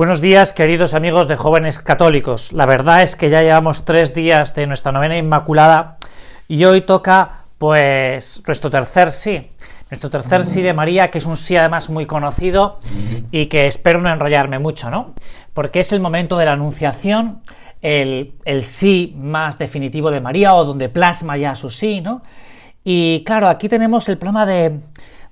Buenos días, queridos amigos de jóvenes católicos. La verdad es que ya llevamos tres días de nuestra novena Inmaculada y hoy toca, pues, nuestro tercer sí. Nuestro tercer sí de María, que es un sí además muy conocido y que espero no enrollarme mucho, ¿no? Porque es el momento de la Anunciación, el, el sí más definitivo de María o donde plasma ya su sí, ¿no? Y claro, aquí tenemos el problema de,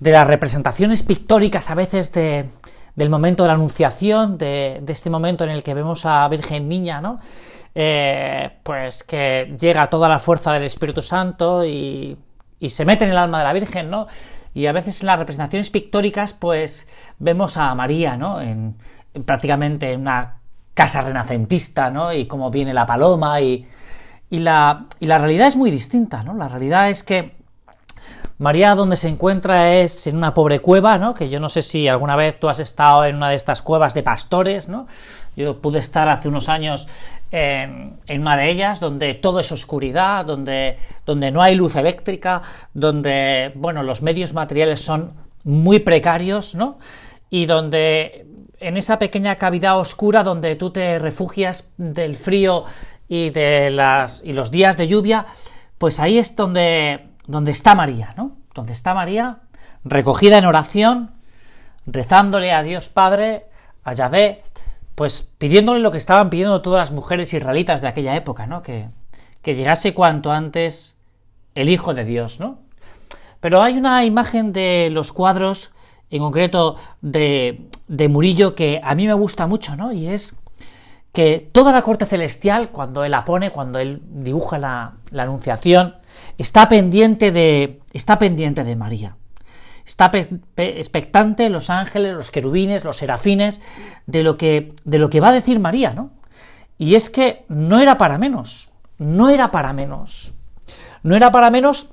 de las representaciones pictóricas a veces de, del momento de la anunciación, de, este momento en el que vemos a Virgen Niña, ¿no? Eh, pues que llega toda la fuerza del Espíritu Santo y, se mete en el alma de la Virgen, ¿no? Y a veces en las representaciones pictóricas, pues vemos a María, ¿no? En, prácticamente en una casa renacentista, ¿no? Y cómo viene la paloma y, y, la, y la realidad es muy distinta, ¿no? La realidad es que María donde se encuentra es en una pobre cueva, ¿no? Que yo no sé si alguna vez tú has estado en una de estas cuevas de pastores, ¿no? Yo pude estar hace unos años en, una de ellas, donde todo es oscuridad, donde, donde no hay luz eléctrica, donde, bueno, los medios materiales son muy precarios, ¿no? Y donde en esa pequeña cavidad oscura donde tú te refugias del frío y de las y los días de lluvia, pues ahí es donde donde está María, ¿no? Donde está María, recogida en oración, rezándole a Dios Padre, a Yahvé, pues pidiéndole lo que estaban pidiendo todas las mujeres israelitas de aquella época, ¿no? Que, que llegase cuanto antes el Hijo de Dios, ¿no? Pero hay una imagen de los cuadros, en concreto de, de Murillo, que a mí me gusta mucho, ¿no? Y es que toda la corte celestial, cuando él la pone, cuando él dibuja la, la Anunciación, está pendiente de, está pendiente de María. Está expectante los ángeles, los querubines, los serafines, de lo, que, de lo que va a decir María, ¿no? Y es que no era para menos, no era para menos. No era para menos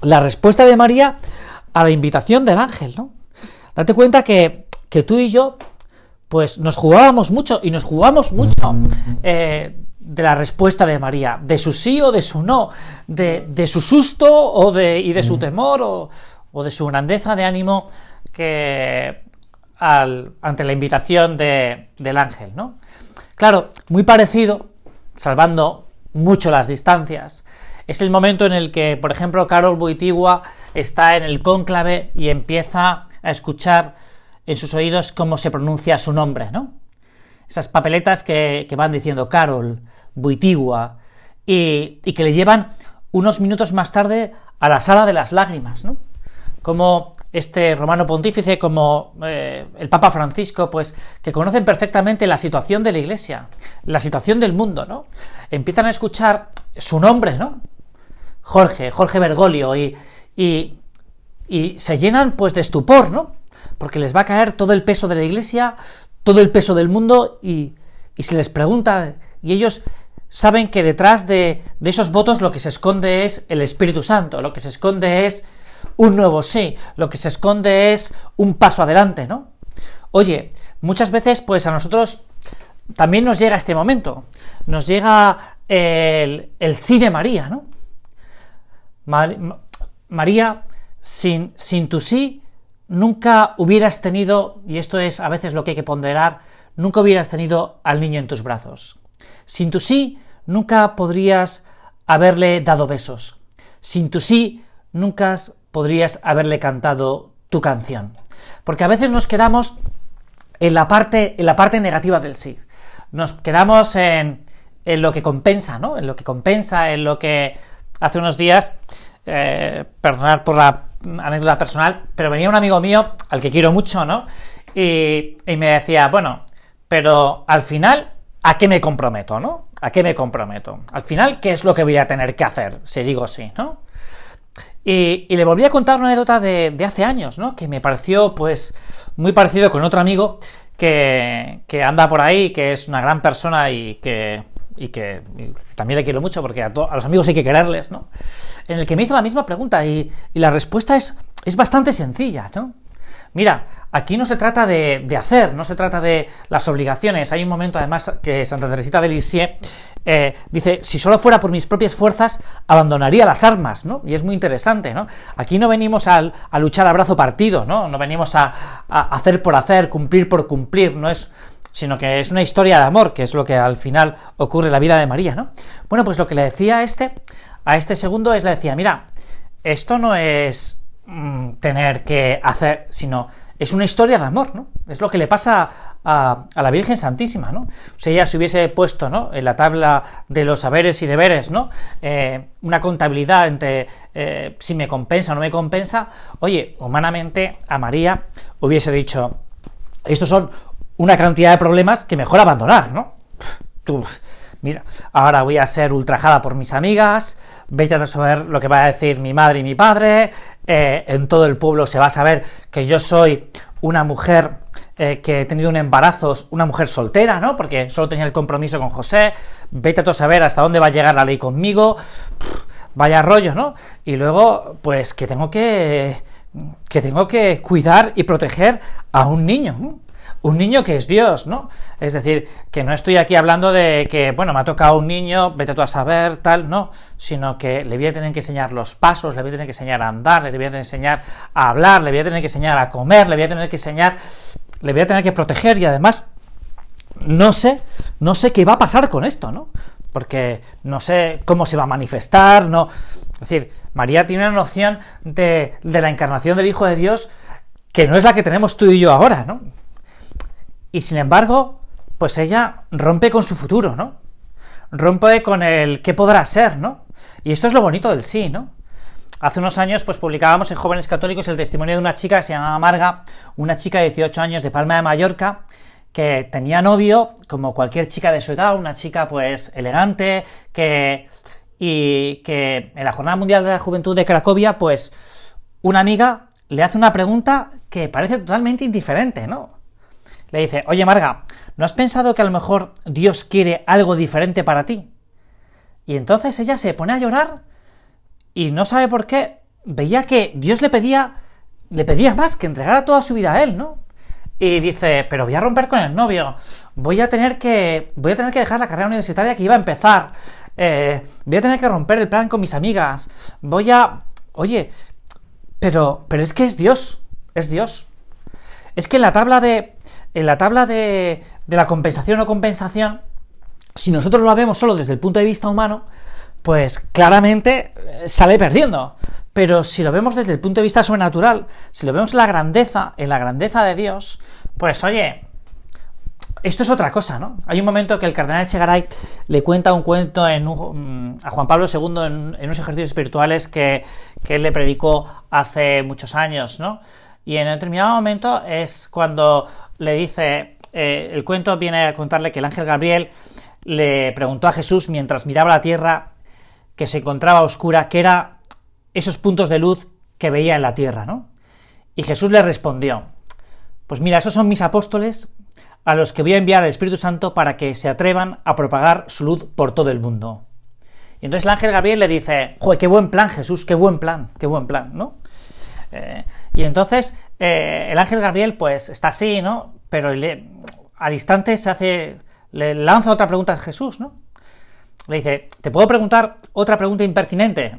la respuesta de María a la invitación del ángel, ¿no? Date cuenta que, que tú y yo, pues nos jugábamos mucho y nos jugamos mucho eh, de la respuesta de María, de su sí o de su no, de, su susto o de, y de su temor o, de su grandeza de ánimo que ante la invitación del ángel, ¿no? Claro, muy parecido, salvando mucho las distancias, es el momento en el que, por ejemplo, Carol Boitigua está en el cónclave y empieza a escuchar en sus oídos cómo se pronuncia su nombre, ¿no? Esas papeletas que, van diciendo Carol, Buitigua, y, que le llevan unos minutos más tarde a la sala de las lágrimas, ¿no? Como este romano pontífice, como eh, el Papa Francisco, pues que conocen perfectamente la situación de la Iglesia, la situación del mundo, ¿no? Empiezan a escuchar su nombre, ¿no? Jorge, Jorge Bergoglio, y, y, y se llenan pues de estupor, ¿no? Porque les va a caer todo el peso de la Iglesia, todo el peso del mundo y, se les pregunta, y ellos saben que detrás de, esos votos lo que se esconde es el Espíritu Santo, lo que se esconde es un nuevo sí, lo que se esconde es un paso adelante, ¿no? Oye, muchas veces pues a nosotros también nos llega este momento, nos llega el, sí de María, ¿no? María, sin, sin tu sí, nunca hubieras tenido, y esto es a veces lo que hay que ponderar, nunca hubieras tenido al niño en tus brazos. Sin tu sí, nunca podrías haberle dado besos. Sin tu sí, nunca podrías haberle cantado tu canción. Porque a veces nos quedamos en la parte, en la parte negativa del sí. Nos quedamos en, en lo que compensa, ¿no? En lo que compensa, en lo que hace unos días, eh, perdonar por la anécdota personal, pero venía un amigo mío, al que quiero mucho, ¿no? Y, me decía, bueno, pero al final, ¿a qué me comprometo, no? ¿A qué me comprometo? Al final, ¿qué es lo que voy a tener que hacer? Si digo sí, ¿no? Y, le volví a contar una anécdota de, de, hace años, ¿no? Que me pareció, pues, muy parecido con otro amigo que, que anda por ahí, que es una gran persona y que, y que también le quiero mucho porque a, los amigos hay que quererles, ¿no? En el que me hizo la misma pregunta y, la respuesta es, es bastante sencilla, ¿no? Mira, aquí no se trata de, hacer, no se trata de las obligaciones. Hay un momento, además, que Santa Teresita de Lisieux eh, dice, si solo fuera por mis propias fuerzas, abandonaría las armas, ¿no? Y es muy interesante, ¿no? Aquí no venimos a, luchar a brazo partido, ¿no? No venimos a, a, hacer por hacer, cumplir por cumplir, no es sino que es una historia de amor, que es lo que al final ocurre en la vida de María, ¿no? Bueno, pues lo que le decía a este, a este segundo es, le decía, mira, esto no es mm, tener que hacer, sino es una historia de amor, ¿no? Es lo que le pasa a, la Virgen Santísima, ¿no? Si ella se hubiese puesto, ¿no? En la tabla de los saberes y deberes, ¿no? Eh, una contabilidad entre eh, si me compensa o no me compensa, oye, humanamente a María hubiese dicho, estos son una cantidad de problemas que mejor abandonar, ¿no? Mira, ahora voy a ser ultrajada por mis amigas, vete a saber lo que va a decir mi madre y mi padre, eh, en todo el pueblo se va a saber que yo soy una mujer eh, que he tenido un embarazo, una mujer soltera, ¿no? Porque solo tenía el compromiso con José, vete a saber hasta dónde va a llegar la ley conmigo, vaya rollo, ¿no? Y luego, pues que tengo que que tengo que cuidar y proteger a un niño. Un niño que es Dios, ¿no? Es decir, que no estoy aquí hablando de que, bueno, me ha tocado un niño, vete tú a saber, tal, no, sino que le voy a tener que enseñar los pasos, le voy a tener que enseñar a andar, le voy a tener que enseñar a hablar, le voy a tener que enseñar a comer, le voy a tener que enseñar, le voy a tener que proteger y además, no sé, no sé qué va a pasar con esto, ¿no? Porque no sé cómo se va a manifestar, no. Es decir, María tiene una noción de, de la encarnación del Hijo de Dios que no es la que tenemos tú y yo ahora, ¿no? Y sin embargo, pues ella rompe con su futuro, ¿no? Rompe con el qué podrá ser, ¿no? Y esto es lo bonito del sí, ¿no? Hace unos años, pues publicábamos en Jóvenes Católicos el testimonio de una chica que se llamaba Marga, una chica de 18 años de Palma de Mallorca, que tenía novio, como cualquier chica de su edad, una chica pues elegante, que. y que en la Jornada Mundial de la Juventud de Cracovia, pues una amiga le hace una pregunta que parece totalmente indiferente, ¿no? Le dice, oye Marga, ¿no has pensado que a lo mejor Dios quiere algo diferente para ti? Y entonces ella se pone a llorar y no sabe por qué, veía que Dios le pedía, le pedía más, que entregara toda su vida a él, ¿no? Y dice, pero voy a romper con el novio, voy a tener que, voy a tener que dejar la carrera universitaria que iba a empezar, eh, voy a tener que romper el plan con mis amigas, voy a, oye, pero, pero es que es Dios, es Dios. Es que en la tabla de, en la tabla de, la compensación o compensación, si nosotros lo vemos solo desde el punto de vista humano, pues claramente eh, sale perdiendo. Pero si lo vemos desde el punto de vista sobrenatural, si lo vemos en la grandeza, en la grandeza de Dios, pues oye, esto es otra cosa, ¿no? Hay un momento que el cardenal Echegaray le cuenta un cuento en mm, a Juan Pablo II en, unos ejercicios espirituales que, que, él le predicó hace muchos años, ¿no? Y en determinado momento es cuando le dice, eh, el cuento viene a contarle que el ángel Gabriel le preguntó a Jesús mientras miraba la tierra que se encontraba oscura, que era esos puntos de luz que veía en la tierra, ¿no? Y Jesús le respondió, pues mira, esos son mis apóstoles a los que voy a enviar al Espíritu Santo para que se atrevan a propagar su luz por todo el mundo. Y entonces el ángel Gabriel le dice, joder, qué buen plan, Jesús, qué buen plan, qué buen plan, ¿no? Eh, y entonces eh, el ángel Gabriel pues está así, ¿no? Pero al instante se hace, le lanza otra pregunta a Jesús, ¿no? Le dice, ¿te puedo preguntar otra pregunta impertinente?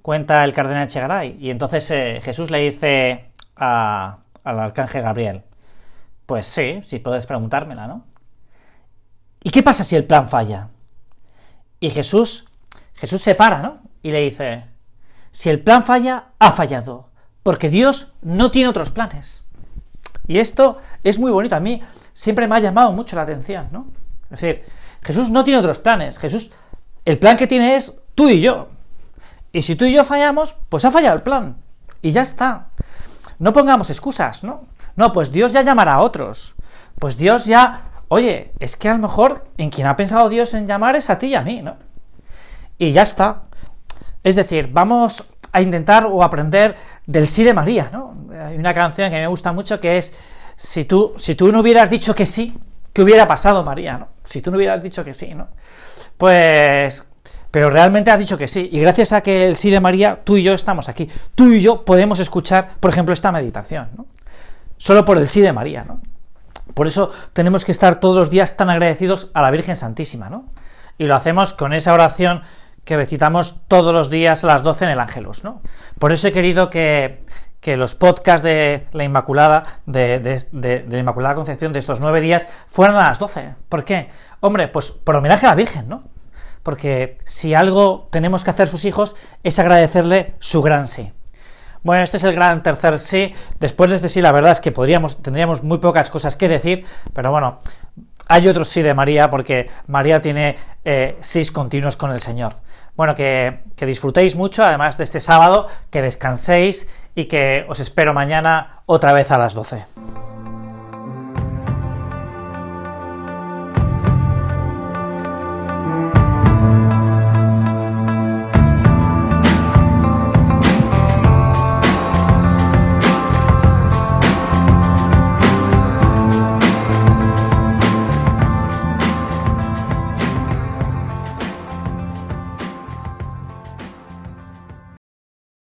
Cuenta el cardenal Chegaray. Y entonces eh, Jesús le dice al arcángel Gabriel, pues sí, si puedes preguntármela, ¿no? ¿Y qué pasa si el plan falla? Y Jesús, Jesús se para, ¿no? Y le dice, si el plan falla, ha fallado porque Dios no tiene otros planes. Y esto es muy bonito, a mí siempre me ha llamado mucho la atención, ¿no? Es decir, Jesús no tiene otros planes, Jesús, el plan que tiene es tú y yo. Y si tú y yo fallamos, pues ha fallado el plan. Y ya está. No pongamos excusas, ¿no? No, pues Dios ya llamará a otros. Pues Dios ya, oye, es que a lo mejor en quien ha pensado Dios en llamar es a ti y a mí, ¿no? Y ya está. Es decir, vamos a intentar o aprender del sí de María, ¿no? Hay una canción que me gusta mucho que es si tú, si tú no hubieras dicho que sí, ¿qué hubiera pasado, María, no? Si tú no hubieras dicho que sí, ¿no? Pues pero realmente has dicho que sí, y gracias a que el sí de María, tú y yo estamos aquí. Tú y yo podemos escuchar, por ejemplo, esta meditación, ¿no? Solo por el sí de María, ¿no? Por eso tenemos que estar todos los días tan agradecidos a la Virgen Santísima, ¿no? Y lo hacemos con esa oración que recitamos todos los días a las 12 en el Ángelus, ¿no? Por eso he querido que, que los podcasts de la Inmaculada, de, la Inmaculada Concepción de estos nueve días, fueran a las 12. ¿Por qué? Hombre, pues por homenaje a la Virgen, ¿no? Porque si algo tenemos que hacer sus hijos es agradecerle su gran sí. Bueno, este es el gran tercer sí. Después de este sí, la verdad es que podríamos, tendríamos muy pocas cosas que decir, pero bueno, hay otro sí de María, porque María tiene eh, sís continuos con el Señor. Bueno, que, que disfrutéis mucho, además de este sábado, que descanséis y que os espero mañana otra vez a las 12.